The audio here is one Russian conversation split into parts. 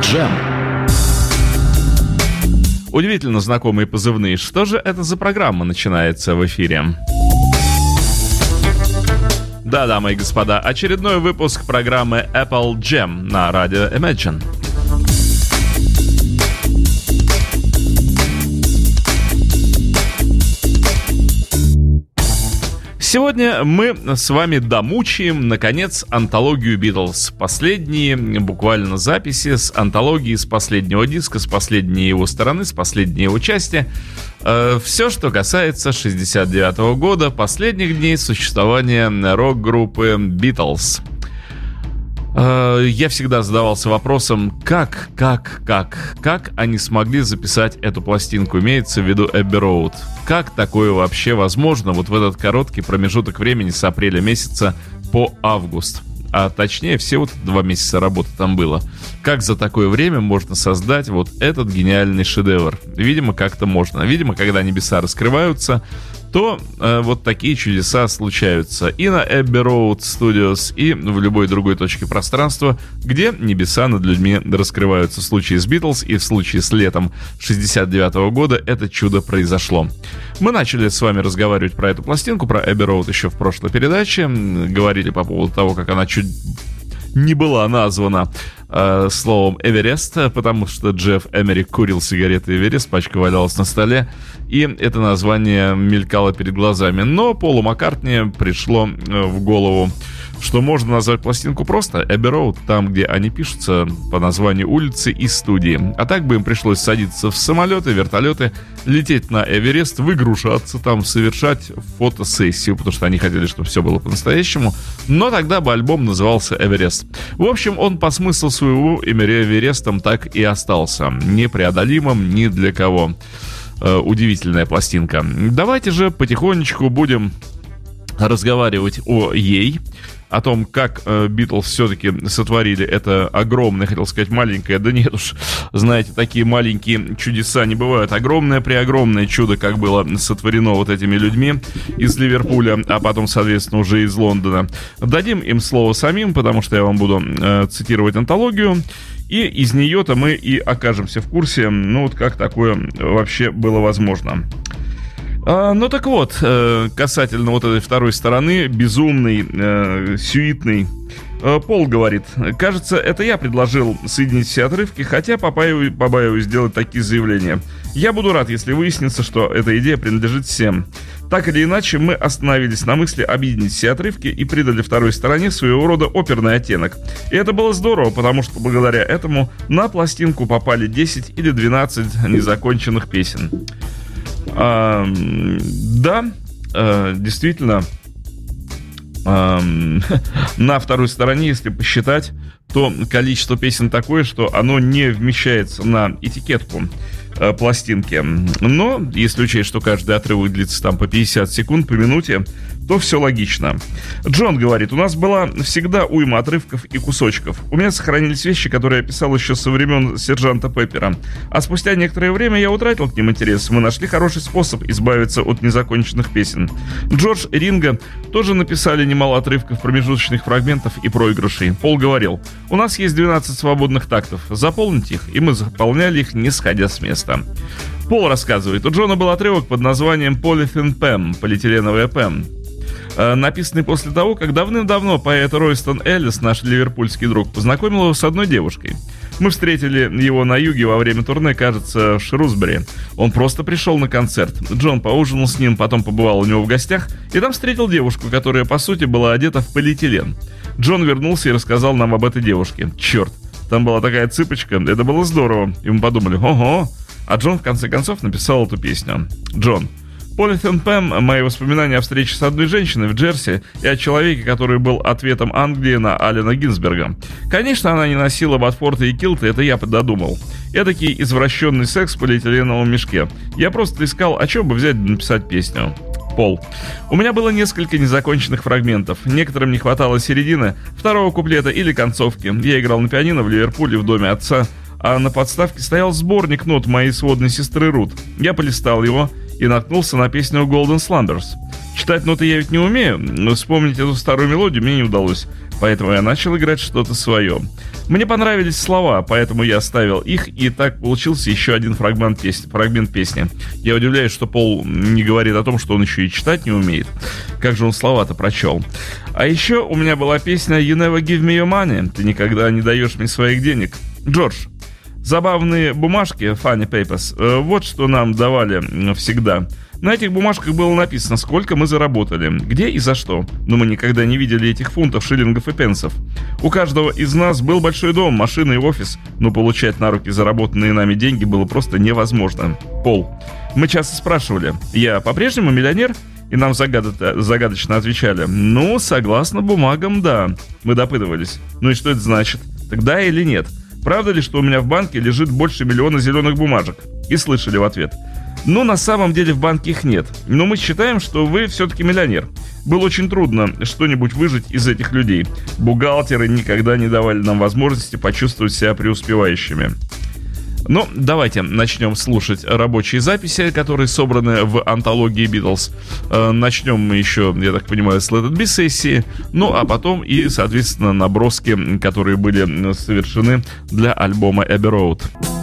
Джем. Удивительно знакомые позывные. Что же это за программа начинается в эфире? Да, дамы и господа, очередной выпуск программы Apple Jam на радио Imagine. Сегодня мы с вами домучаем, наконец, антологию Битлз. Последние буквально записи с антологии с последнего диска, с последней его стороны, с последней его части. Э, все, что касается 69 -го года, последних дней существования рок-группы Битлз. Я всегда задавался вопросом, как, как, как, как они смогли записать эту пластинку, имеется в виду Эбби Роуд. Как такое вообще возможно вот в этот короткий промежуток времени с апреля месяца по август? А точнее, все вот два месяца работы там было. Как за такое время можно создать вот этот гениальный шедевр? Видимо, как-то можно. Видимо, когда небеса раскрываются, то э, вот такие чудеса случаются и на Abbey Road Studios, и в любой другой точке пространства, где небеса над людьми раскрываются. В случае с Битлз и в случае с летом 69 -го года это чудо произошло. Мы начали с вами разговаривать про эту пластинку, про Abbey Road еще в прошлой передаче. Говорили по поводу того, как она чуть не была названа э, словом Эверест, потому что Джефф Эмерик курил сигареты Эверест, пачка валялась на столе, и это название мелькало перед глазами. Но Полу Маккартни пришло э, в голову что можно назвать пластинку просто Abbey Road, там, где они пишутся по названию улицы и студии. А так бы им пришлось садиться в самолеты, вертолеты, лететь на Эверест, выгружаться там, совершать фотосессию, потому что они хотели, чтобы все было по-настоящему. Но тогда бы альбом назывался Эверест. В общем, он по смыслу своего Эверестом так и остался. Непреодолимым ни для кого. Э, удивительная пластинка. Давайте же потихонечку будем разговаривать о ей о том, как Битлз э, все-таки сотворили это огромное, хотел сказать маленькое, да нет уж, знаете, такие маленькие чудеса не бывают. Огромное преогромное чудо, как было сотворено вот этими людьми из Ливерпуля, а потом, соответственно, уже из Лондона. Дадим им слово самим, потому что я вам буду э, цитировать антологию. И из нее-то мы и окажемся в курсе, ну вот как такое вообще было возможно. А, ну так вот, э, касательно вот этой второй стороны, безумный, э, сюитный, э, Пол говорит, кажется, это я предложил соединить все отрывки, хотя побаиваюсь, побаиваюсь сделать такие заявления. Я буду рад, если выяснится, что эта идея принадлежит всем. Так или иначе, мы остановились на мысли объединить все отрывки и придали второй стороне своего рода оперный оттенок. И это было здорово, потому что благодаря этому на пластинку попали 10 или 12 незаконченных песен. А, да, а, действительно, на второй стороне, если посчитать, то количество песен такое, что оно не вмещается на этикетку э, пластинки. Но, если учесть, что каждый отрывок длится там по 50 секунд, по минуте, то все логично. Джон говорит, у нас была всегда уйма отрывков и кусочков. У меня сохранились вещи, которые я писал еще со времен сержанта Пеппера. А спустя некоторое время я утратил к ним интерес. Мы нашли хороший способ избавиться от незаконченных песен. Джордж и Ринга тоже написали немало отрывков, промежуточных фрагментов и проигрышей. Пол говорил, у нас есть 12 свободных тактов, заполните их, и мы заполняли их, не сходя с места. Пол рассказывает, у Джона был отрывок под названием Polythene Pam, полиэтиленовая Пэм. Э, написанный после того, как давным-давно поэт Ройстон Эллис, наш ливерпульский друг, познакомил его с одной девушкой. Мы встретили его на юге во время турне, кажется, в Шрусбери. Он просто пришел на концерт. Джон поужинал с ним, потом побывал у него в гостях, и там встретил девушку, которая, по сути, была одета в полиэтилен. Джон вернулся и рассказал нам об этой девушке. Черт, там была такая цыпочка, это было здорово. И мы подумали, ого. А Джон в конце концов написал эту песню. Джон, Политен Пэм – мои воспоминания о встрече с одной женщиной в Джерси и о человеке, который был ответом Англии на Алина Гинзберга. Конечно, она не носила ботфорты и килты, это я додумал. Эдакий извращенный секс в полиэтиленовом мешке. Я просто искал, о чем бы взять написать песню. Пол. У меня было несколько незаконченных фрагментов. Некоторым не хватало середины, второго куплета или концовки. Я играл на пианино в Ливерпуле в доме отца, а на подставке стоял сборник нот моей сводной сестры Рут. Я полистал его, и наткнулся на песню Golden Slumbers. Читать ноты я ведь не умею, но вспомнить эту старую мелодию мне не удалось, поэтому я начал играть что-то свое. Мне понравились слова, поэтому я оставил их, и так получился еще один фрагмент песни. Фрагмент песни. Я удивляюсь, что Пол не говорит о том, что он еще и читать не умеет. Как же он слова-то прочел? А еще у меня была песня «You never give me your money», «Ты никогда не даешь мне своих денег». Джордж, забавные бумажки, funny papers, э, вот что нам давали всегда – на этих бумажках было написано, сколько мы заработали, где и за что. Но мы никогда не видели этих фунтов, шиллингов и пенсов. У каждого из нас был большой дом, машина и офис, но получать на руки заработанные нами деньги было просто невозможно. Пол. Мы часто спрашивали, я по-прежнему миллионер? И нам загадо- загадочно отвечали, ну, согласно бумагам, да. Мы допытывались, ну и что это значит? Тогда или нет? Правда ли, что у меня в банке лежит больше миллиона зеленых бумажек? И слышали в ответ – но на самом деле в банке их нет. Но мы считаем, что вы все-таки миллионер. Было очень трудно что-нибудь выжить из этих людей. Бухгалтеры никогда не давали нам возможности почувствовать себя преуспевающими. Ну, давайте начнем слушать рабочие записи, которые собраны в антологии Битлз. Э, начнем мы еще, я так понимаю, с Let It Be сессии, ну а потом и, соответственно, наброски, которые были совершены для альбома Abbey Road.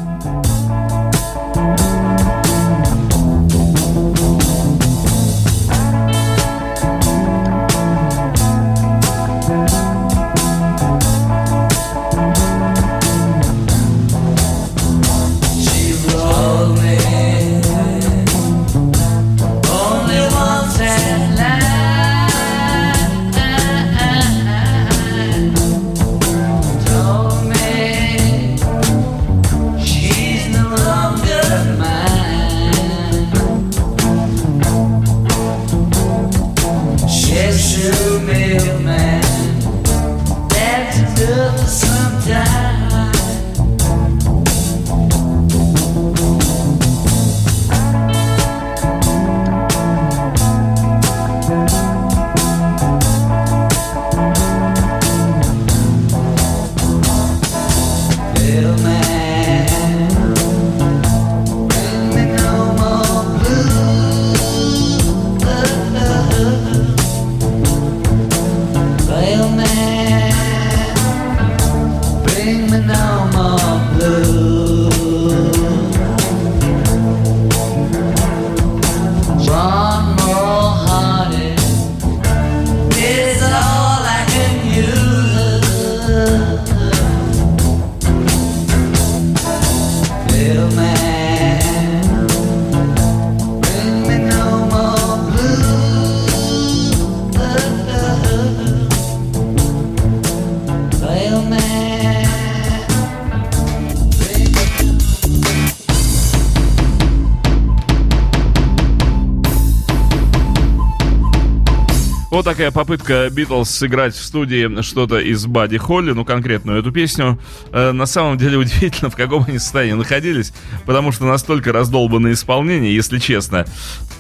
Такая попытка Битлз сыграть в студии что-то из Бадди Холли, ну, конкретную эту песню. Э, на самом деле удивительно, в каком они состоянии находились, потому что настолько раздолбанное исполнение, если честно.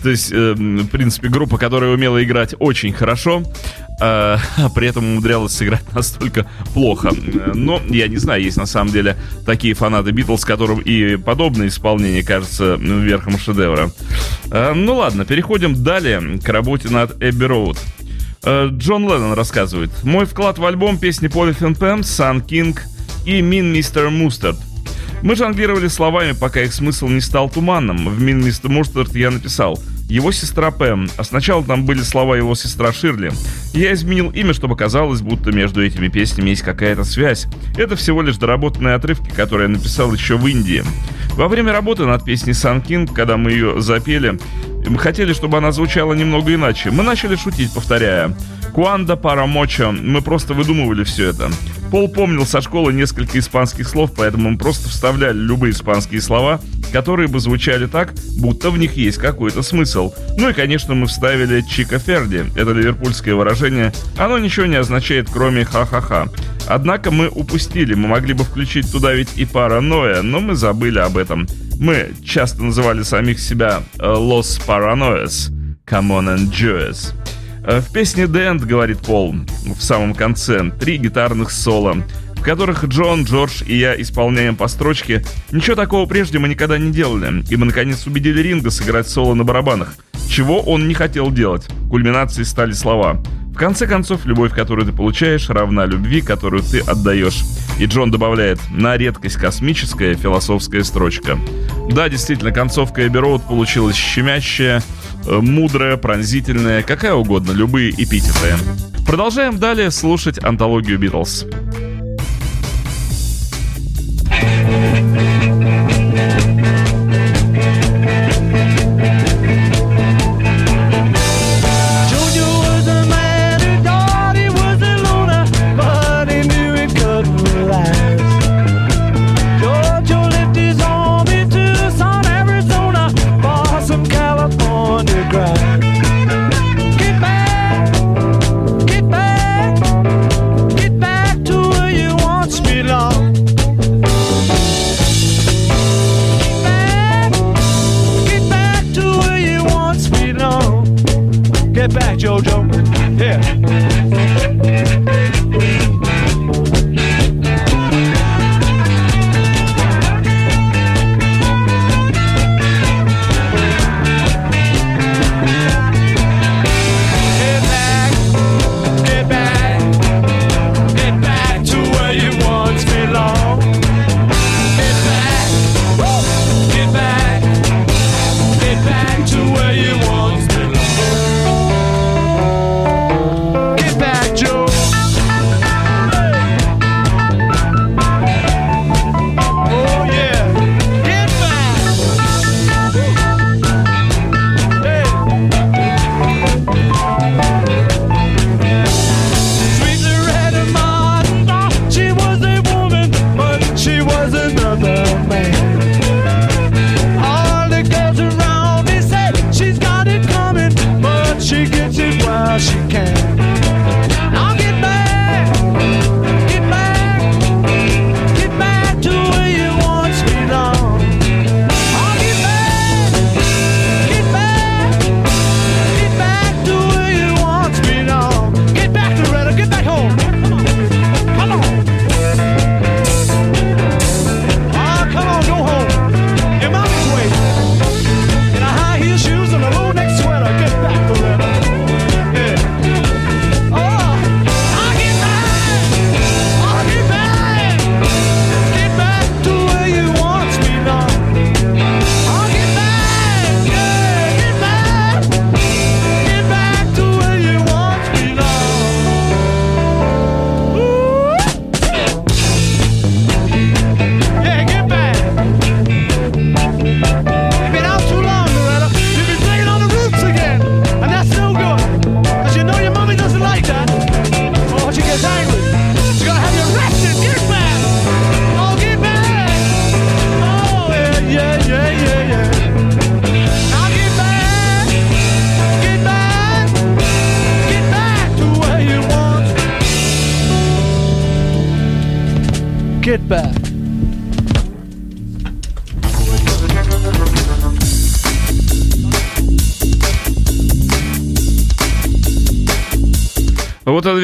То есть, э, в принципе, группа, которая умела играть очень хорошо, а при этом умудрялась сыграть настолько плохо. Но я не знаю, есть на самом деле такие фанаты Битлз, которым и подобное исполнение кажется верхом шедевра. Э, ну ладно, переходим далее к работе над Abbey Road. Э, Джон Леннон рассказывает. Мой вклад в альбом песни Polythene Pam, Sun King и Mean Mr. Mustard. Мы жонглировали словами, пока их смысл не стал туманным. В Mean Mr. Mustard я написал его сестра Пэм, а сначала там были слова его сестра Ширли. Я изменил имя, чтобы казалось, будто между этими песнями есть какая-то связь. Это всего лишь доработанные отрывки, которые я написал еще в Индии. Во время работы над песней Сан Кинг, когда мы ее запели, мы хотели, чтобы она звучала немного иначе. Мы начали шутить, повторяя «Куанда пара моча». Мы просто выдумывали все это. Пол помнил со школы несколько испанских слов, поэтому мы просто вставляли любые испанские слова, которые бы звучали так, будто в них есть какой-то смысл. Ну и, конечно, мы вставили «Чика Ферди». Это ливерпульское выражение. Оно ничего не означает, кроме «ха-ха-ха». Однако мы упустили, мы могли бы включить туда ведь и паранойя, но мы забыли об этом. Мы часто называли самих себя э, Los Paranoias, Come on and Joyous. Э, в песне The End, говорит Пол, в самом конце, три гитарных соло, в которых Джон, Джордж и я исполняем по строчке. Ничего такого прежде мы никогда не делали, и мы наконец убедили Ринга сыграть соло на барабанах. чего он не хотел делать. Кульминацией стали слова. В конце концов, любовь, которую ты получаешь, равна любви, которую ты отдаешь. И Джон добавляет, на редкость космическая философская строчка. Да, действительно, концовка Эбби Роуд получилась щемящая, э, мудрая, пронзительная, какая угодно, любые эпитеты. Продолжаем далее слушать антологию Битлз.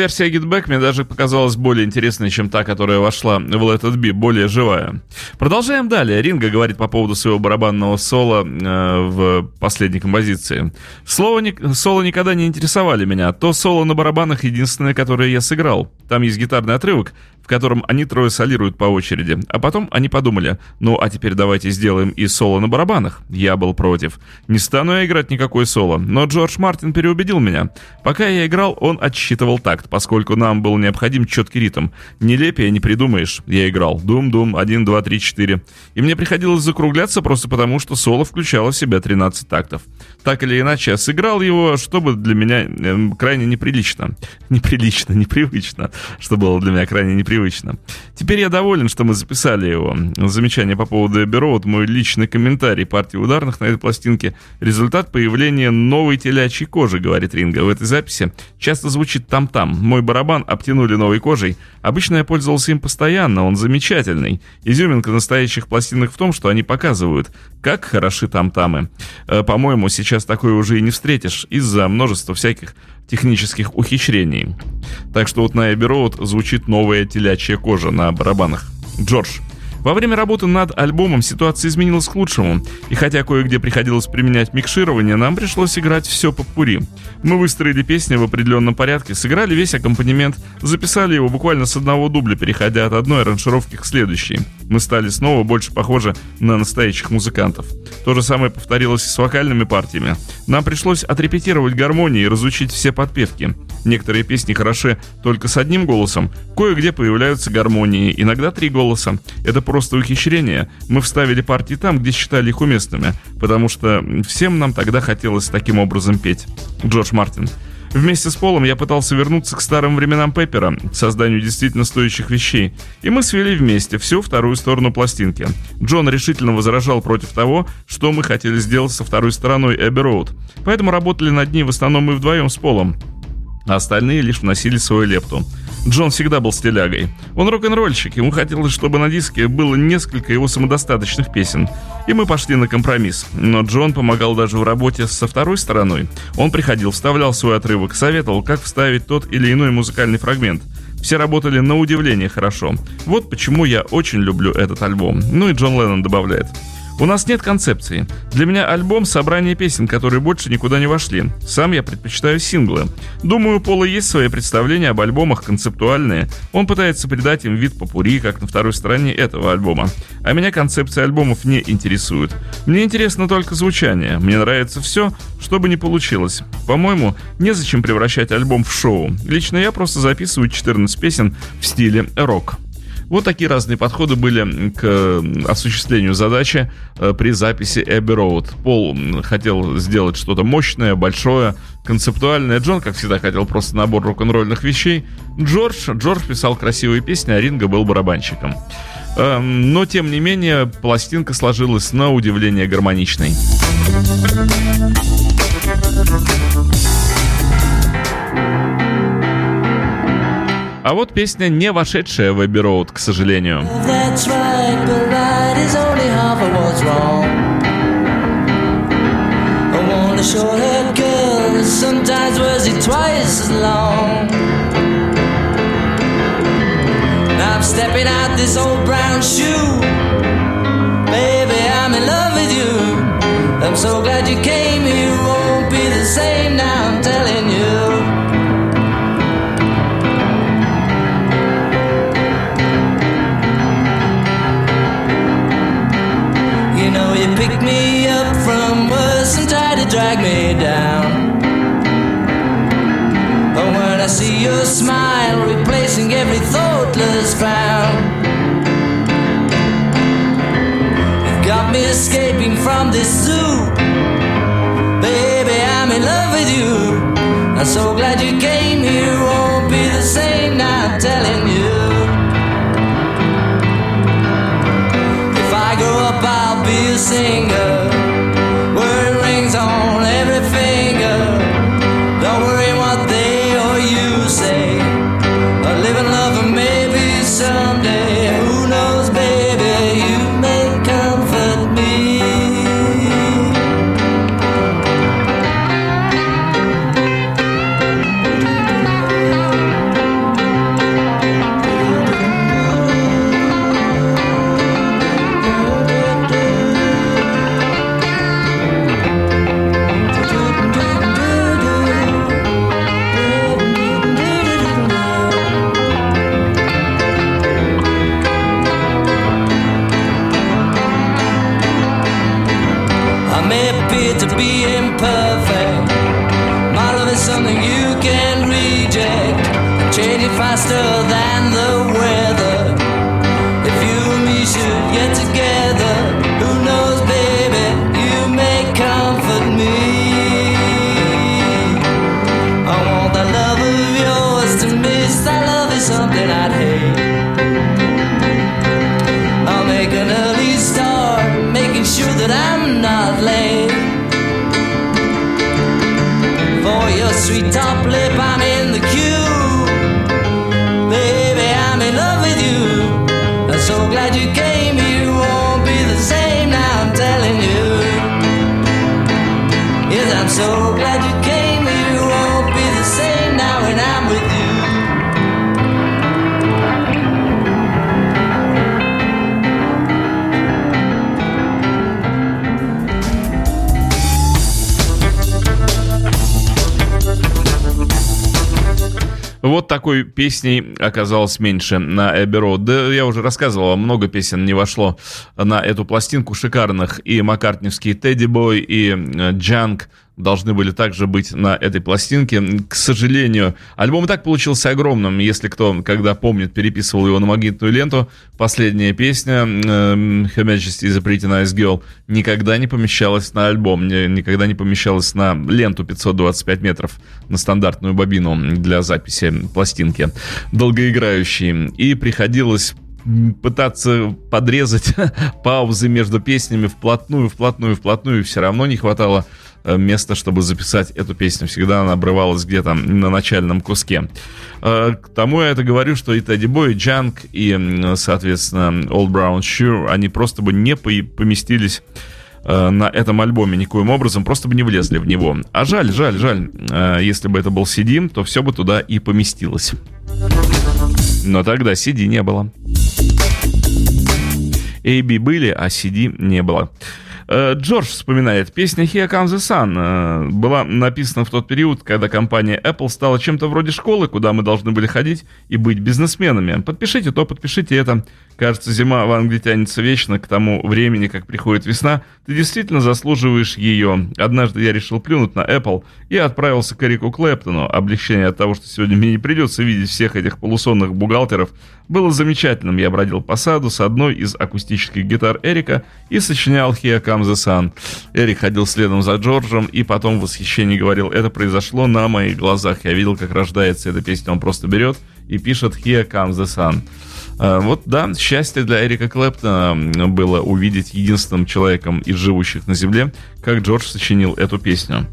Версия Get мне даже показалась более интересной, чем та, которая вошла в Let It Be, более живая. Продолжаем далее. Ринга говорит по поводу своего барабанного соло э, в последней композиции. Слово ни... Соло никогда не интересовали меня. То соло на барабанах единственное, которое я сыграл. Там есть гитарный отрывок, котором они трое солируют по очереди. А потом они подумали, ну а теперь давайте сделаем и соло на барабанах. Я был против. Не стану я играть никакой соло, но Джордж Мартин переубедил меня. Пока я играл, он отсчитывал такт, поскольку нам был необходим четкий ритм. Нелепее не придумаешь. Я играл дум-дум, 1, 2, 3, 4. И мне приходилось закругляться просто потому, что соло включало в себя 13 тактов. Так или иначе, я сыграл его, чтобы для меня э, крайне неприлично. Неприлично, непривычно, что было для меня крайне непривычно привычно. Теперь я доволен, что мы записали его. Замечание по поводу Эбберо, вот мой личный комментарий партии ударных на этой пластинке. Результат появления новой телячьей кожи, говорит Ринга. В этой записи часто звучит там-там. Мой барабан обтянули новой кожей. Обычно я пользовался им постоянно, он замечательный. Изюминка настоящих пластинок в том, что они показывают, как хороши там-тамы. Э, по-моему, сейчас такое уже и не встретишь из-за множества всяких технических ухищрений. Так что вот на Abbey Road звучит новая телячья кожа на барабанах. Джордж, Во время работы над альбомом ситуация изменилась к лучшему, и хотя кое-где приходилось применять микширование, нам пришлось играть все по пури. Мы выстроили песни в определенном порядке, сыграли весь аккомпанемент, записали его буквально с одного дубля, переходя от одной аранжировки к следующей. Мы стали снова больше похожи на настоящих музыкантов. То же самое повторилось и с вокальными партиями. Нам пришлось отрепетировать гармонии и разучить все подпевки. Некоторые песни хороши только с одним голосом, кое-где появляются гармонии, иногда три голоса. Это просто ухищрение. Мы вставили партии там, где считали их уместными, потому что всем нам тогда хотелось таким образом петь. Джордж Мартин. Вместе с Полом я пытался вернуться к старым временам Пеппера, к созданию действительно стоящих вещей, и мы свели вместе всю вторую сторону пластинки. Джон решительно возражал против того, что мы хотели сделать со второй стороной Эбби Роуд, поэтому работали над ней в основном мы вдвоем с Полом, а остальные лишь вносили свою лепту. Джон всегда был стилягой. Он рок-н-ролльщик, ему хотелось, чтобы на диске было несколько его самодостаточных песен. И мы пошли на компромисс. Но Джон помогал даже в работе со второй стороной. Он приходил, вставлял свой отрывок, советовал, как вставить тот или иной музыкальный фрагмент. Все работали на удивление хорошо. Вот почему я очень люблю этот альбом. Ну и Джон Леннон добавляет. У нас нет концепции. Для меня альбом — собрание песен, которые больше никуда не вошли. Сам я предпочитаю синглы. Думаю, у Пола есть свои представления об альбомах концептуальные. Он пытается придать им вид попури, как на второй стороне этого альбома. А меня концепция альбомов не интересует. Мне интересно только звучание. Мне нравится все, что бы ни получилось. По-моему, незачем превращать альбом в шоу. Лично я просто записываю 14 песен в стиле рок. Вот такие разные подходы были к осуществлению задачи э, при записи Abbey Road. Пол хотел сделать что-то мощное, большое, концептуальное. Джон, как всегда, хотел просто набор рок-н-ролльных вещей. Джордж, Джордж писал красивые песни, а Ринго был барабанщиком. Эм, но, тем не менее, пластинка сложилась на удивление гармоничной. А вот песня, не вошедшая в Эбби Роуд, к сожалению. Sometimes was it twice as long. I'm stepping out this old brown shoe. Baby, I'm in love with you. I'm so glad you came. You won't be the same now, your smile replacing every thoughtless frown, you've got me escaping from this zoo. Baby, I'm in love with you. I'm so glad you came here. Won't be the same now, I'm telling you. If I grow up, I'll be a singer. Песней оказалось меньше на Эбби Роуд. Да, я уже рассказывал, много песен не вошло на эту пластинку шикарных. И Маккартневский Тедди Бой, и Джанк, должны были также быть на этой пластинке. К сожалению, альбом и так получился огромным. Если кто, когда помнит, переписывал его на магнитную ленту, последняя песня э, Her Majesty is a Pretty Nice Girl никогда не помещалась на альбом, никогда не помещалась на ленту 525 метров, на стандартную бобину для записи пластинки долгоиграющей. И приходилось пытаться подрезать паузы между песнями вплотную, вплотную, вплотную, все равно не хватало место, чтобы записать эту песню. Всегда она обрывалась где-то на начальном куске. Э, к тому я это говорю, что и Тедди Бой, и Джанк, и, соответственно, Old Brown Shoe, они просто бы не поместились э, на этом альбоме никоим образом, просто бы не влезли в него. А жаль, жаль, жаль. Если бы это был CD, то все бы туда и поместилось. Но тогда CD не было. AB были, а CD не было. Э, Джордж вспоминает, песня Here Comes the Sun э, была написана в тот период, когда компания Apple стала чем-то вроде школы, куда мы должны были ходить и быть бизнесменами. Подпишите то, подпишите это. Кажется, зима в Англии тянется вечно к тому времени, как приходит весна. Ты действительно заслуживаешь ее. Однажды я решил плюнуть на Apple и отправился к Эрику Клэптону. Облегчение от того, что сегодня мне не придется видеть всех этих полусонных бухгалтеров, было замечательным. Я бродил по саду с одной из акустических гитар Эрика и сочинял Here Comes the Sun. Эрик ходил следом за Джорджем и потом в восхищении говорил, это произошло на моих глазах. Я видел, как рождается эта песня. Он просто берет и пишет Here Comes the Sun. А, вот, да, счастье для Эрика Клэптона было увидеть единственным человеком из живущих на Земле, как Джордж сочинил эту песню.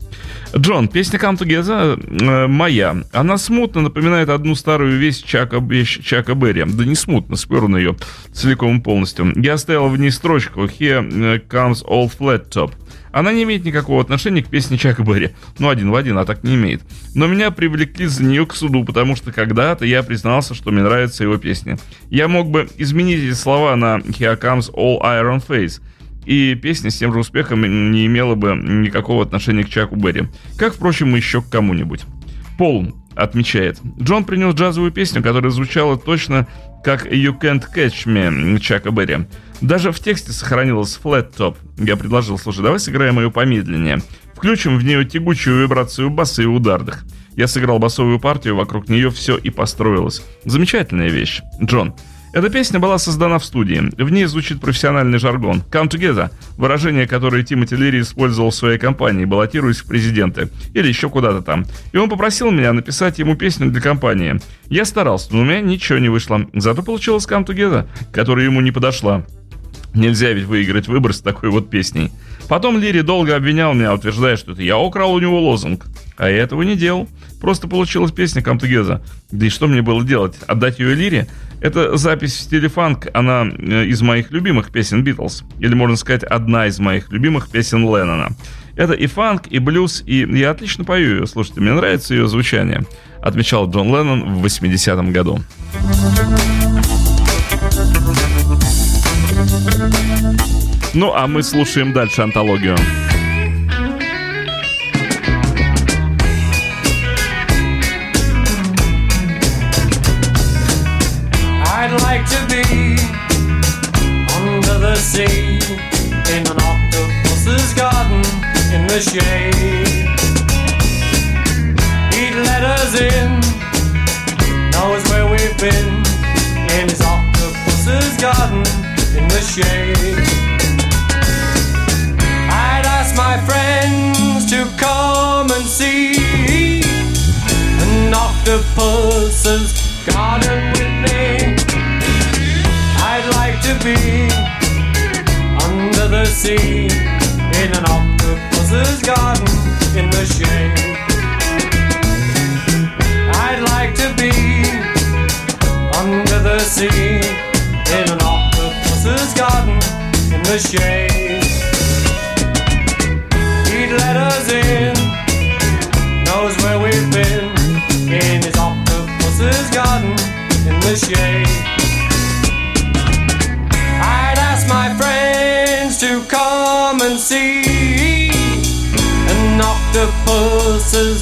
Джон, песня Come Together э, моя. Она смутно напоминает одну старую вещь Чака, вещь Чака Берри. Да не смутно, спер на ее целиком и полностью. Я оставил в ней строчку Here comes all flat top. Она не имеет никакого отношения к песне Чака Берри. Ну, один в один, а так не имеет. Но меня привлекли за нее к суду, потому что когда-то я признался, что мне нравится его песня. Я мог бы изменить эти слова на Here Comes All Iron Face, и песня с тем же успехом не имела бы никакого отношения к Чаку Берри. Как, впрочем, еще к кому-нибудь. Пол отмечает. Джон принес джазовую песню, которая звучала точно как «You Can't Catch Me» Чака Берри. Даже в тексте сохранилась flat top. Я предложил, слушай, давай сыграем ее помедленнее. Включим в нее тягучую вибрацию баса и ударных. Я сыграл басовую партию, вокруг нее все и построилось. Замечательная вещь. Джон, эта песня была создана в студии. В ней звучит профессиональный жаргон. Come Together – выражение, которое Тимоти Лири использовал в своей компании, баллотируясь в президенты. Или еще куда-то там. И он попросил меня написать ему песню для компании. Я старался, но у меня ничего не вышло. Зато получилась Come Together, которая ему не подошла. Нельзя ведь выиграть выбор с такой вот песней. Потом Лири долго обвинял меня, утверждая, что это я украл у него лозунг. А я этого не делал. Просто получилась песня Come Together. Да и что мне было делать? Отдать ее Лире? Это запись в стиле фанк, она э, из моих любимых песен Битлз. Или, можно сказать, одна из моих любимых песен Леннона. Это и фанк, и блюз, и я отлично пою ее. Слушайте, мне нравится ее звучание. Отмечал Джон Леннон в 80-м году. Ну, а мы слушаем дальше антологию. I'd like to be under the sea in an octopus's garden in the shade. He'd let us in, knows where we've been in his octopus's garden in the shade. Octopus's garden with me. I'd like to be under the sea in an octopus's garden in the shade. I'd like to be under the sea in an octopus's garden in the shade. The shade. my friends to come and see an octopus's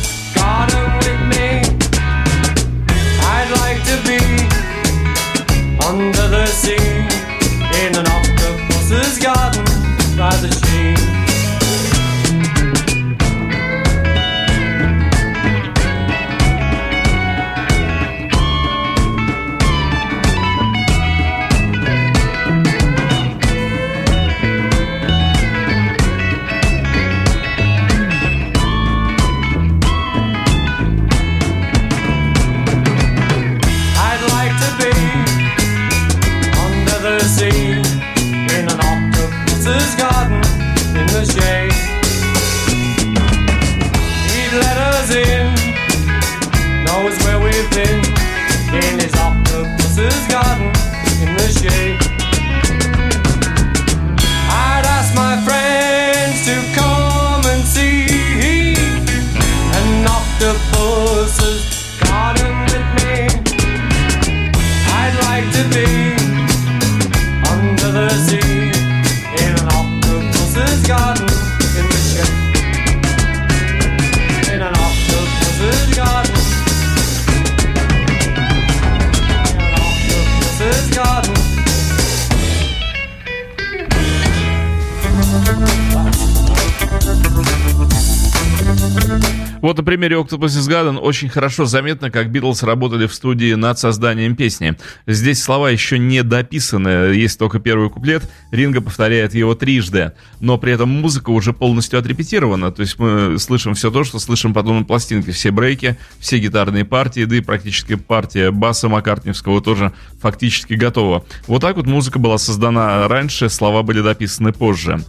Moses garden with me. I'd like to be. Вот на примере Octopus is Garden очень хорошо заметно, как Битлз работали в студии над созданием песни. Здесь слова еще не дописаны, есть только первый куплет, Ринга повторяет его трижды, но при этом музыка уже полностью отрепетирована, то есть мы слышим все то, что слышим потом на пластинке, все брейки, все гитарные партии, да и практически партия баса Маккартневского тоже фактически готова. Вот так вот музыка была создана раньше, слова были дописаны позже.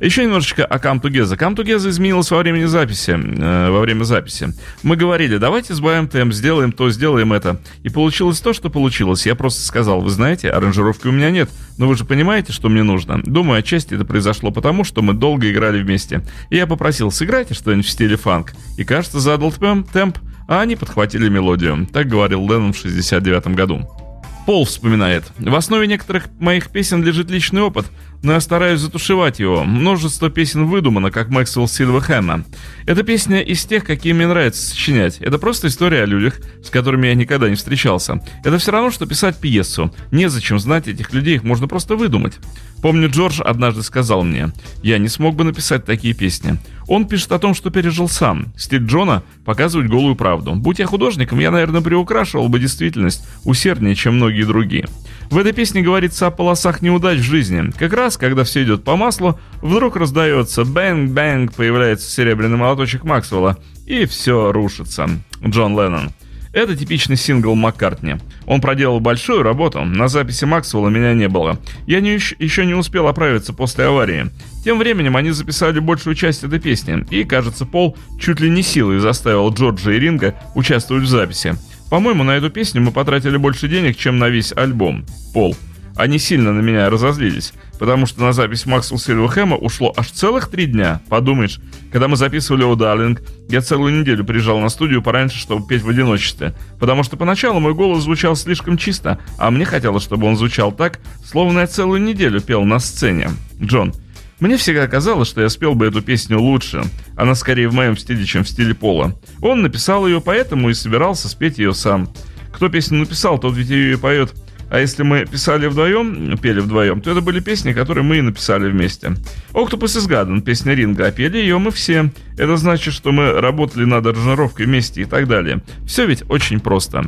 Еще немножечко о Come Together. Come Together изменилась во времени записи, э, во время время записи. Мы говорили, давайте сбавим темп, сделаем то, сделаем это. И получилось то, что получилось. Я просто сказал, вы знаете, аранжировки у меня нет, но вы же понимаете, что мне нужно. Думаю, отчасти это произошло потому, что мы долго играли вместе. И я попросил, сыграйте что-нибудь в стиле фанк. И кажется, задал темп, а они подхватили мелодию. Так говорил Леннон в 69 году. Пол вспоминает. В основе некоторых моих песен лежит личный опыт – но я стараюсь затушевать его. Множество песен выдумано, как Максвелл Сильверхэмна. Эта песня из тех, какие мне нравится сочинять. Это просто история о людях, с которыми я никогда не встречался. Это все равно, что писать пьесу. Незачем знать этих людей, их можно просто выдумать. Помню, Джордж однажды сказал мне, я не смог бы написать такие песни. Он пишет о том, что пережил сам. Стиль Джона – показывать голую правду. Будь я художником, я, наверное, приукрашивал бы действительность усерднее, чем многие другие. В этой песне говорится о полосах неудач в жизни. Как раз, когда все идет по маслу, вдруг раздается bang-bang, появляется серебряный молоточек Максвелла, и все рушится. Джон Леннон. Это типичный сингл Маккартни. Он проделал большую работу, на записи Максвелла меня не было. Я не, еще не успел оправиться после аварии. Тем временем они записали большую часть этой песни, и, кажется, Пол чуть ли не силой заставил Джорджа и Ринга участвовать в записи. По-моему, на эту песню мы потратили больше денег, чем на весь альбом. Пол. Они сильно на меня разозлились, потому что на запись Максвелл Сильверхэма ушло аж целых три дня. Подумаешь, когда мы записывали «О, Дарлинг», я целую неделю приезжал на студию пораньше, чтобы петь в одиночестве. Потому что поначалу мой голос звучал слишком чисто, а мне хотелось, чтобы он звучал так, словно я целую неделю пел на сцене. Джон, мне всегда казалось, что я спел бы эту песню лучше. Она скорее в моем стиле, чем в стиле Пола. Он написал ее, поэтому и собирался спеть ее сам. Кто песню написал, тот ведь ее и поет. А если мы писали вдвоем, пели вдвоем, то это были песни, которые мы и написали вместе. «Octopus is Garden» — песня Ринга, а пели ее мы все. Это значит, что мы работали над аранжировкой вместе и так далее. Все ведь очень просто.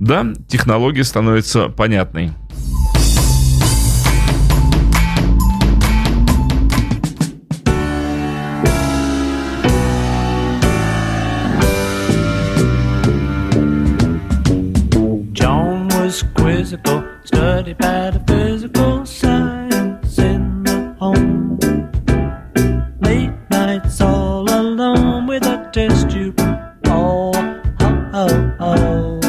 Да, технология становится понятной. Physical, studied by the physical science in the home. Late nights all alone with a test tube. Oh, oh, oh, oh.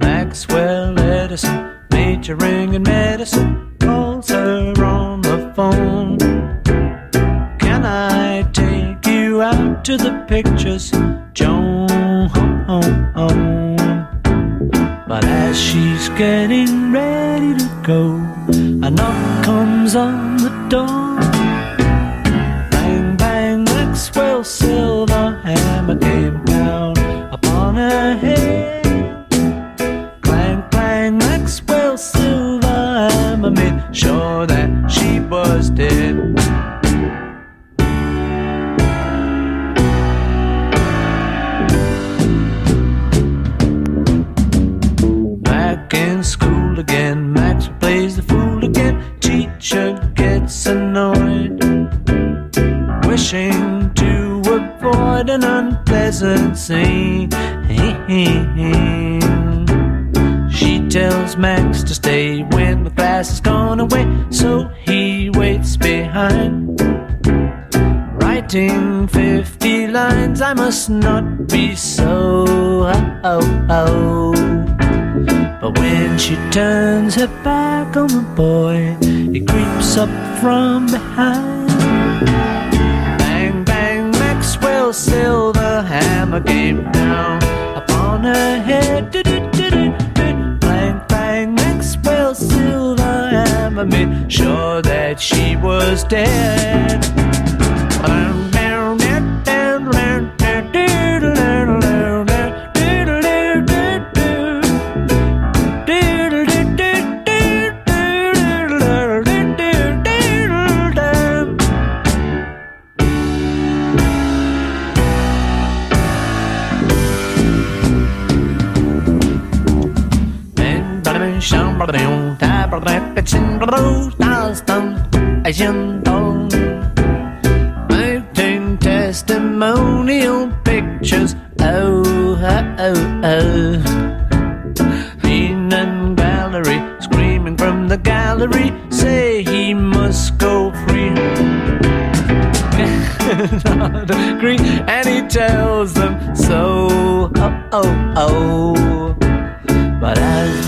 Maxwell Edison, majoring in medicine, calls her on the phone. Can I take you out to the pictures, Joan? As she's getting ready to go, a knock comes on the door. Must not be so. Oh, oh, oh. But when she turns her back on the boy, he creeps up from behind. Bang, bang, Maxwell's silver hammer came down upon her head. Do, do, do, Bang, bang, Maxwell's silver hammer made sure that she was dead. Making testimonial pictures. Oh oh oh oh. Heenan gallery screaming from the gallery say he must go free. Not agree and he tells them so. Oh oh oh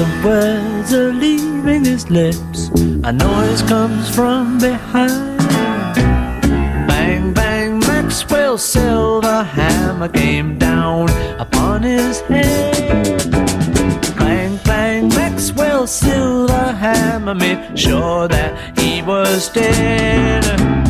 the words are leaving his lips. A noise comes from behind. Bang bang maxwell's silver hammer came down upon his head. Clang, clang, Maxwell's silver hammer made sure that he was dead.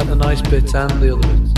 Have the nice bits and the other bits.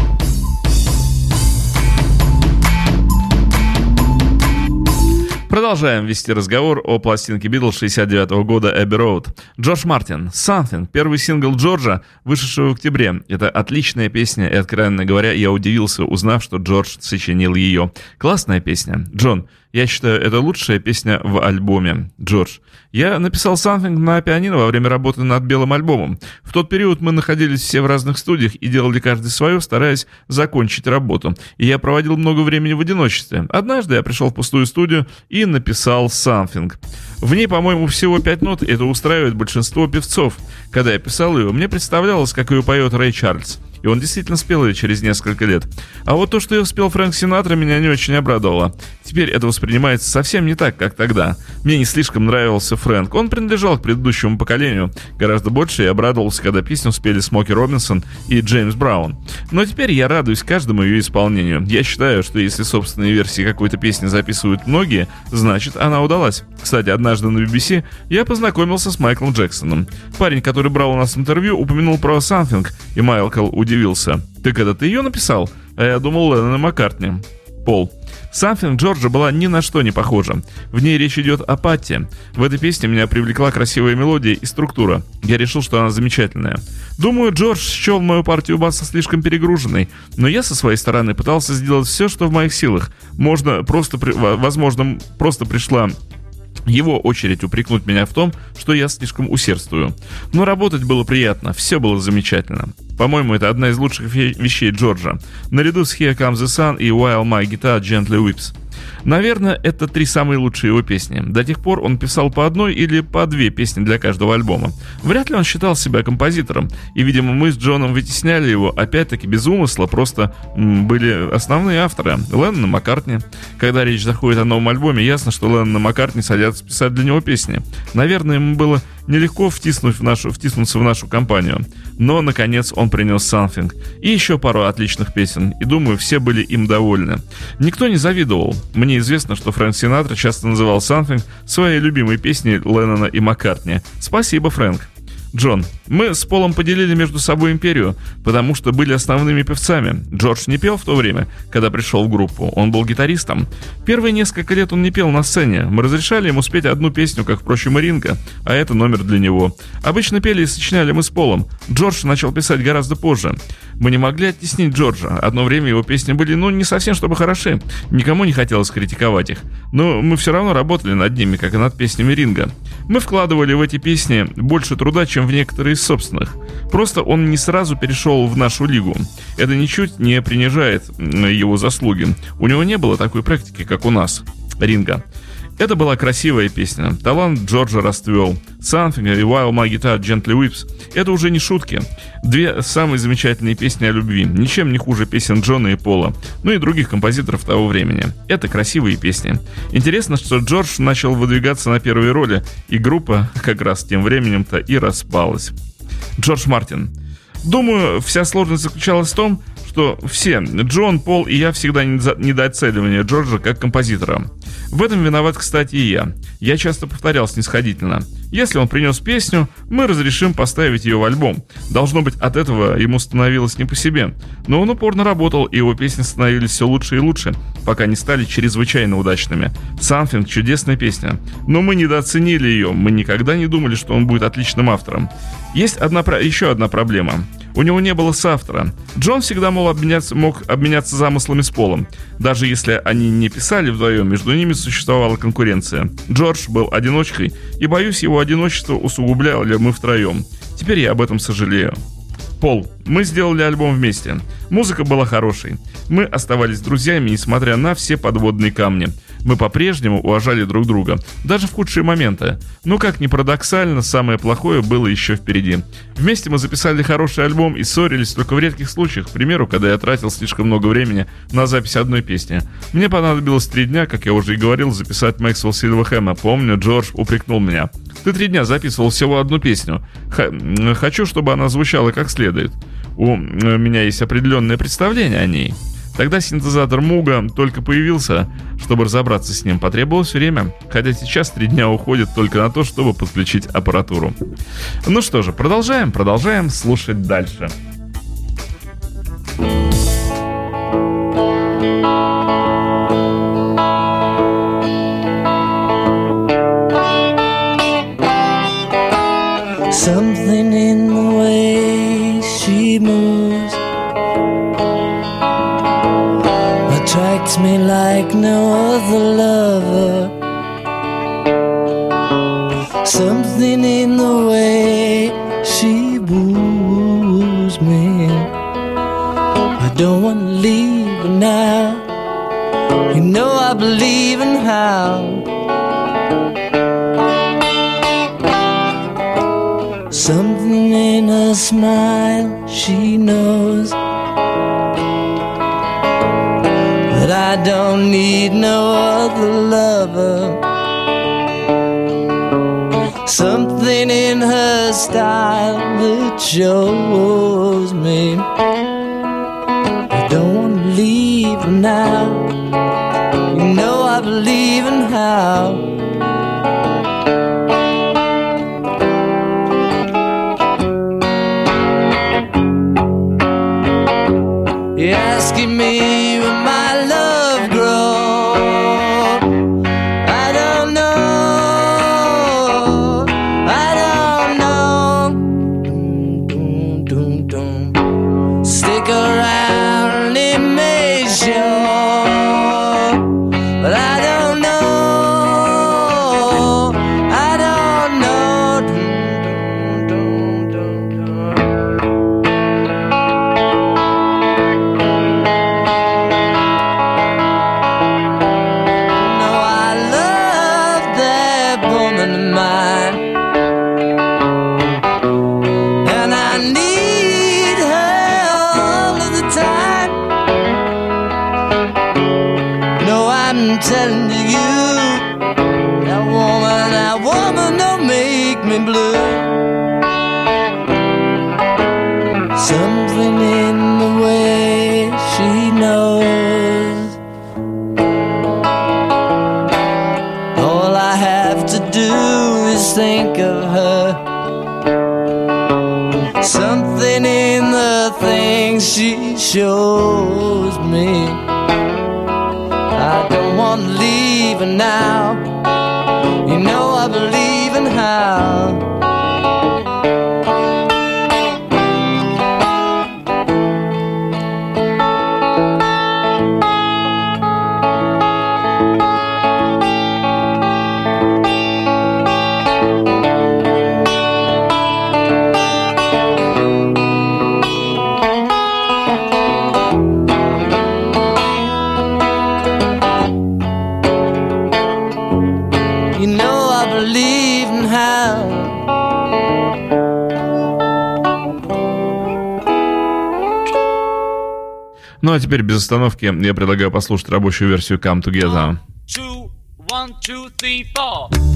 Продолжаем вести разговор о пластинке Битлз 69 года Эбби Роуд. Джордж Мартин, Something, первый сингл Джорджа, вышедший в октябре. Это отличная песня, и, откровенно говоря, я удивился, узнав, что Джордж сочинил ее. Классная песня. Джон, я считаю, это лучшая песня в альбоме. Джордж, я написал Something на пианино во время работы над белым альбомом. В тот период мы находились все в разных студиях и делали каждый свое, стараясь закончить работу. И я проводил много времени в одиночестве. Однажды я пришел в пустую студию и написал Something. В ней, по-моему, всего пять нот, и это устраивает большинство певцов. Когда я писал ее, мне представлялось, как ее поет Рэй Чарльз. И он действительно спел ее через несколько лет. А вот то, что ее спел Фрэнк Синатра, меня не очень обрадовало. Теперь это воспринимается совсем не так, как тогда. Мне не слишком нравился Фрэнк. Он принадлежал к предыдущему поколению. Гораздо больше я обрадовался, когда песню спели Смоки Робинсон и Джеймс Браун. Но теперь я радуюсь каждому ее исполнению. Я считаю, что если собственные версии какой-то песни записывают многие, значит она удалась. Кстати, однажды на BBC я познакомился с Майклом Джексоном. Парень, который брал у нас интервью, упомянул про Something, и Майкл удивился. «Так это ты ее написал?» А я думал Леннон Маккартни. Пол. Something Джорджа была ни на что не похожа. В ней речь идет о Патте. В этой песне меня привлекла красивая мелодия и структура. Я решил, что она замечательная. Думаю, Джордж счел мою партию баса слишком перегруженной, но я со своей стороны пытался сделать все, что в моих силах. Можно просто, при- возможно, просто пришла его очередь упрекнуть меня в том, что я слишком усердствую. Но работать было приятно, все было замечательно. По-моему, это одна из лучших вещей Джорджа. Наряду с Here Comes the Sun и While My Guitar Gently Whips. Наверное, это три самые лучшие его песни. До тех пор он писал по одной или по две песни для каждого альбома. Вряд ли он считал себя композитором, и, видимо, мы с Джоном вытесняли его, опять-таки без умысла, просто м, были основные авторы. Леннон Маккартни. Когда речь заходит о новом альбоме, ясно, что Леннон Маккартни садятся писать для него песни. Наверное, ему было нелегко втиснуть в нашу, втиснуться в нашу компанию. Но, наконец, он принес Something. И еще пару отличных песен. И думаю, все были им довольны. Никто не завидовал. Мне известно, что Фрэнк Синатра часто называл Something своей любимой песней Леннона и Маккартни. Спасибо, Фрэнк. Джон, мы с Полом поделили между собой империю, потому что были основными певцами. Джордж не пел в то время, когда пришел в группу. Он был гитаристом. Первые несколько лет он не пел на сцене. Мы разрешали ему спеть одну песню, как, впрочем, и Ринга, а это номер для него. Обычно пели и сочиняли мы с Полом. Джордж начал писать гораздо позже. Мы не могли оттеснить Джорджа. Одно время его песни были, ну, не совсем чтобы хороши. Никому не хотелось критиковать их. Но мы все равно работали над ними, как и над песнями Ринга. Мы вкладывали в эти песни больше труда, чем в некоторые из собственных. Просто он не сразу перешел в нашу лигу. Это ничуть не принижает его заслуги. У него не было такой практики, как у нас. Ринга. Это была красивая песня. Талант Джорджа расцвел. Something и While My Guitar Gently Whips — это уже не шутки. Две самые замечательные песни о любви. Ничем не хуже песен Джона и Пола. Ну и других композиторов того времени. Это красивые песни. Интересно, что Джордж начал выдвигаться на первые роли, и группа как раз тем временем-то и распалась. Джордж Мартин. Думаю, вся сложность заключалась в том, что все, Джон, Пол и я всегда недооценивали Джорджа как композитора. В этом виноват, кстати, и я. Я часто повторял снисходительно. Если он принес песню, мы разрешим поставить ее в альбом. Должно быть, от этого ему становилось не по себе. Но он упорно работал, и его песни становились все лучше и лучше, пока не стали чрезвычайно удачными. «Something» — чудесная песня. Но мы недооценили ее, мы никогда не думали, что он будет отличным автором. Есть одна, еще одна проблема. У него не было соавтора. Джон всегда мол, обменяться, мог обменяться замыслами с Полом. Даже если они не писали вдвоем, между ними существовала конкуренция. Джордж был одиночкой, и, боюсь, его одиночество усугубляли мы втроем. Теперь я об этом сожалею. Пол, мы сделали альбом вместе. Музыка была хорошей. Мы оставались друзьями, несмотря на все подводные камни. Мы по-прежнему уважали друг друга, даже в худшие моменты. Но, как ни парадоксально, самое плохое было еще впереди. Вместе мы записали хороший альбом и ссорились только в редких случаях, к примеру, когда я тратил слишком много времени на запись одной песни. Мне понадобилось три дня, как я уже и говорил, записать Максвелл Сильверхэма. Помню, Джордж упрекнул меня. Ты три дня записывал всего одну песню. Хочу, чтобы она звучала как следует. У меня есть определенное представление о ней. Тогда синтезатор Муга только появился. Чтобы разобраться с ним, потребовалось время, хотя сейчас три дня уходит только на то, чтобы подключить аппаратуру. Ну что же, продолжаем, продолжаем слушать дальше. Something in the way she moves attracts me like no other lover. Something in the way she woos me. I don't want to leave now. You know I believe in how. Something in her smile, she knows I don't need no other lover. Something in her style that shows me I don't want to leave now. You know I believe in how. Ну а теперь без остановки я предлагаю послушать рабочую версию Come Together. two, one, two, three, four.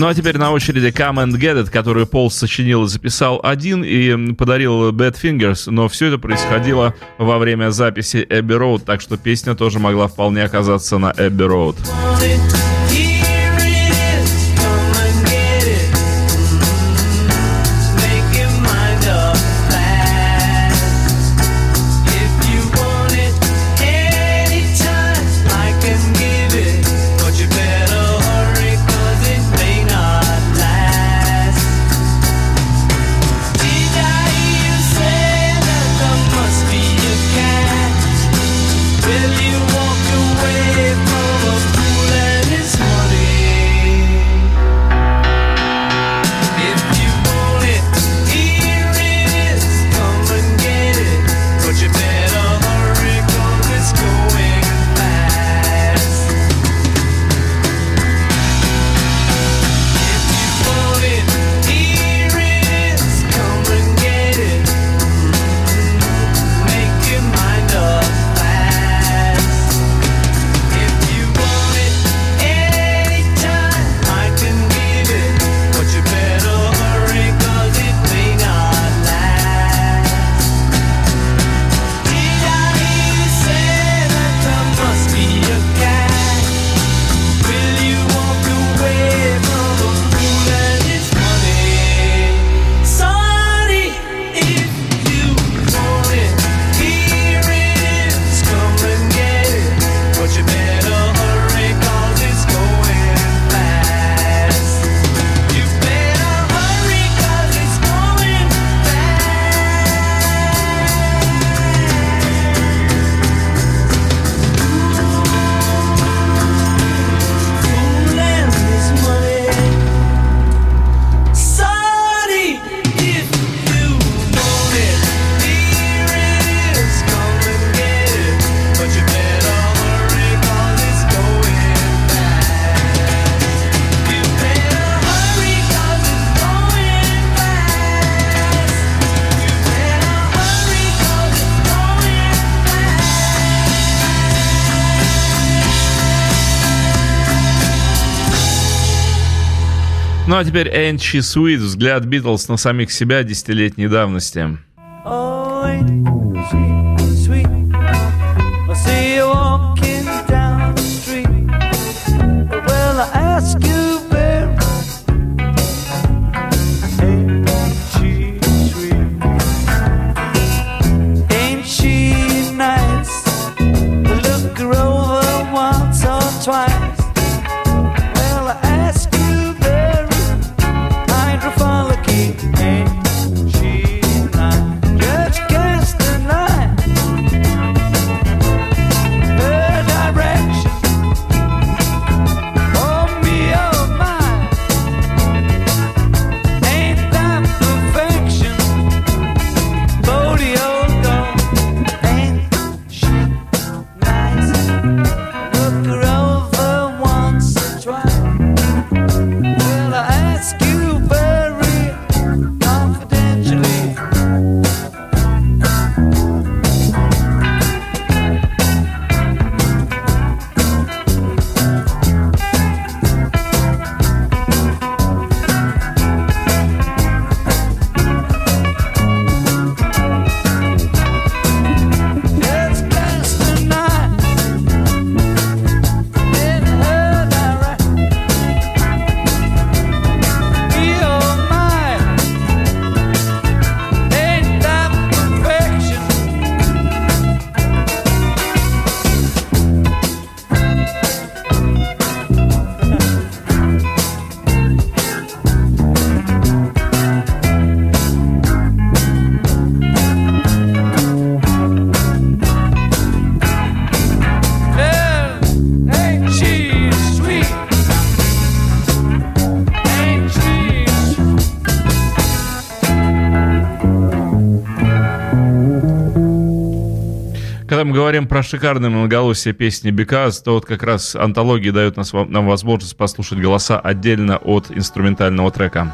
Ну а теперь на очереди Come and Get It, которую Пол сочинил и записал один и подарил Bad Fingers, но все это происходило во время записи Abbey Road, так что песня тоже могла вполне оказаться на Abbey Road. а теперь Энчи Суит взгляд Битлз на самих себя десятилетней давности. Oh, там говорим про шикарные многолосие песни Бекас, то вот как раз антологии дают нас, нам возможность послушать голоса отдельно от инструментального трека.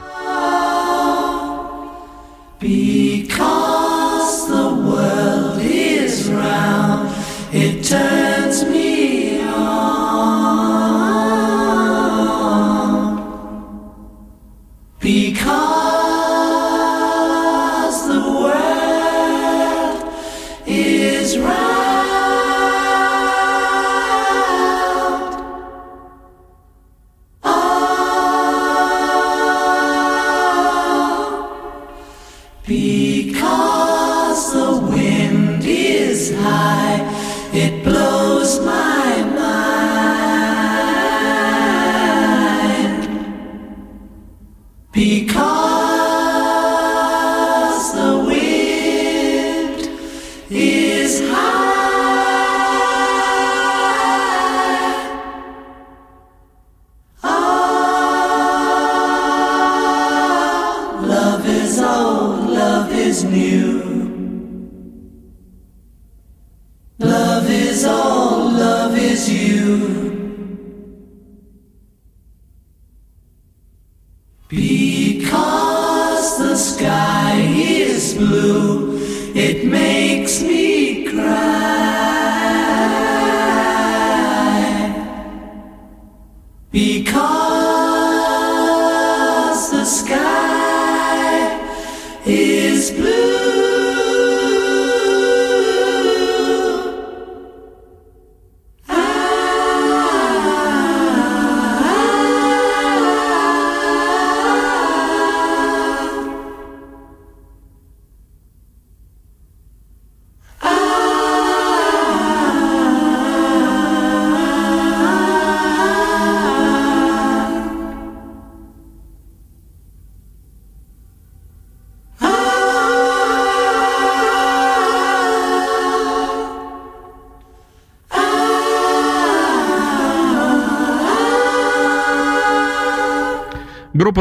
Because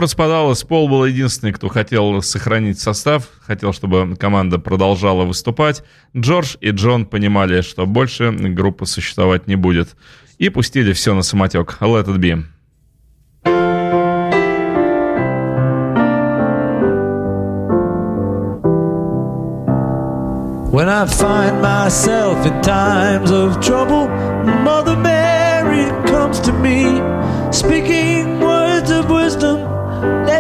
распадалась. Пол был единственный, кто хотел сохранить состав, хотел, чтобы команда продолжала выступать. Джордж и Джон понимали, что больше группа существовать не будет. И пустили все на самотек. Let it be. When I find myself in times of trouble, Mother Mary comes to me, speaking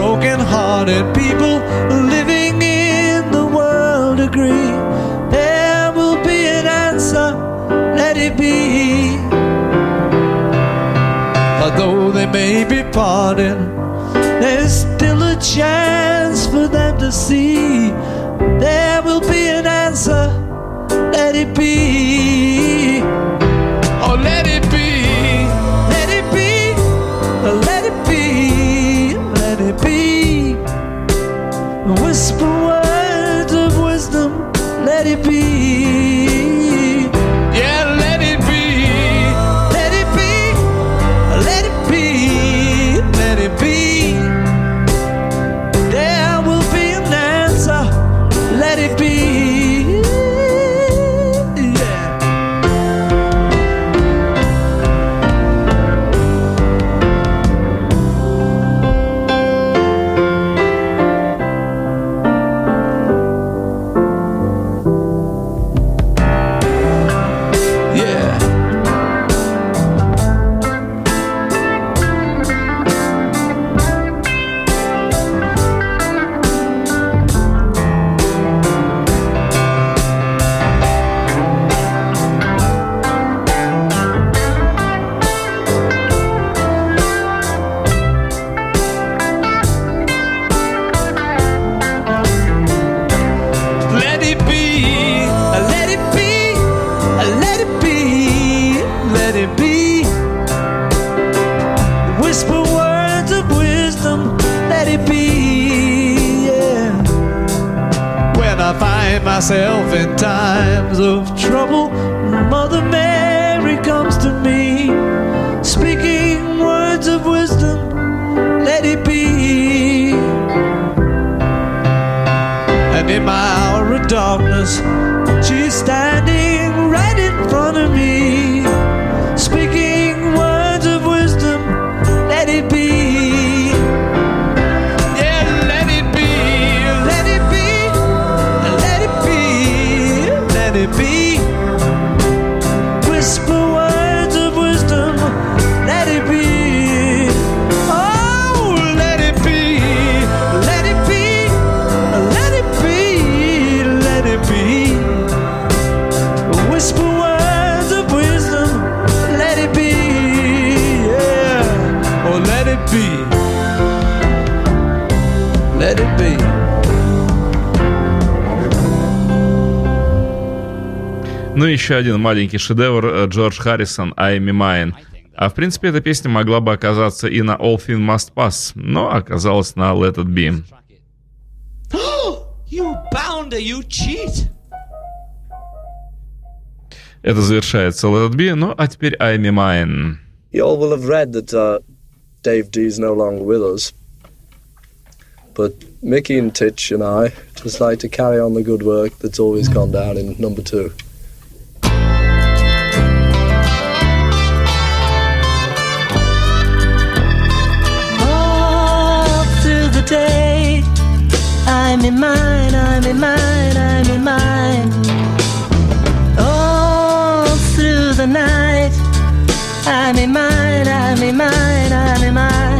All the broken hearted people living in the world agree, there will be an answer, let it be. Although they may be parted, there's still a chance for them to see. There will be an answer. Let it be. Ну, еще один маленький шедевр э, Джордж Харрисон «I'm Mine». А в принципе, эта песня могла бы оказаться и на All Things Must Pass, но оказалась на Let It Be. You bounder, you cheat! Это завершается Let It Be, ну а теперь I'm Mine. You all will have read that uh, Dave D's no longer with us. But Mickey and Titch and I just like to carry on the good work that's always gone down in number two. I'm in mine, I'm in mine, I'm in mine. All through the night. I'm in mine, I'm in mine, I'm in mine.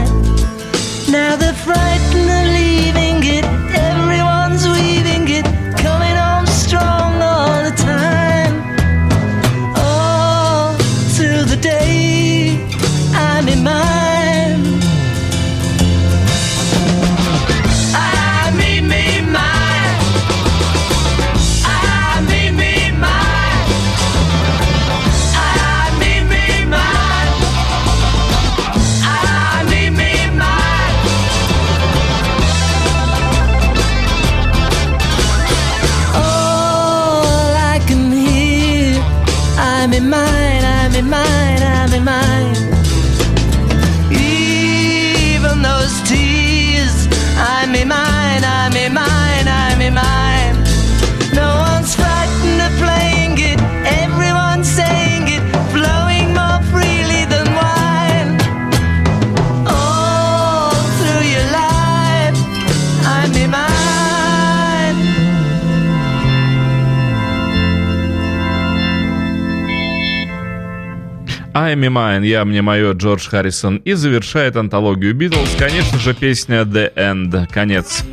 I'm Mine, я мне мое, Джордж Харрисон. И завершает антологию Битлз, конечно же, песня The End, конец.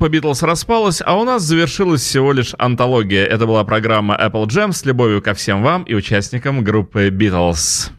Группа Битлз распалась, а у нас завершилась всего лишь антология. Это была программа Apple Jam с любовью ко всем вам и участникам группы Битлз.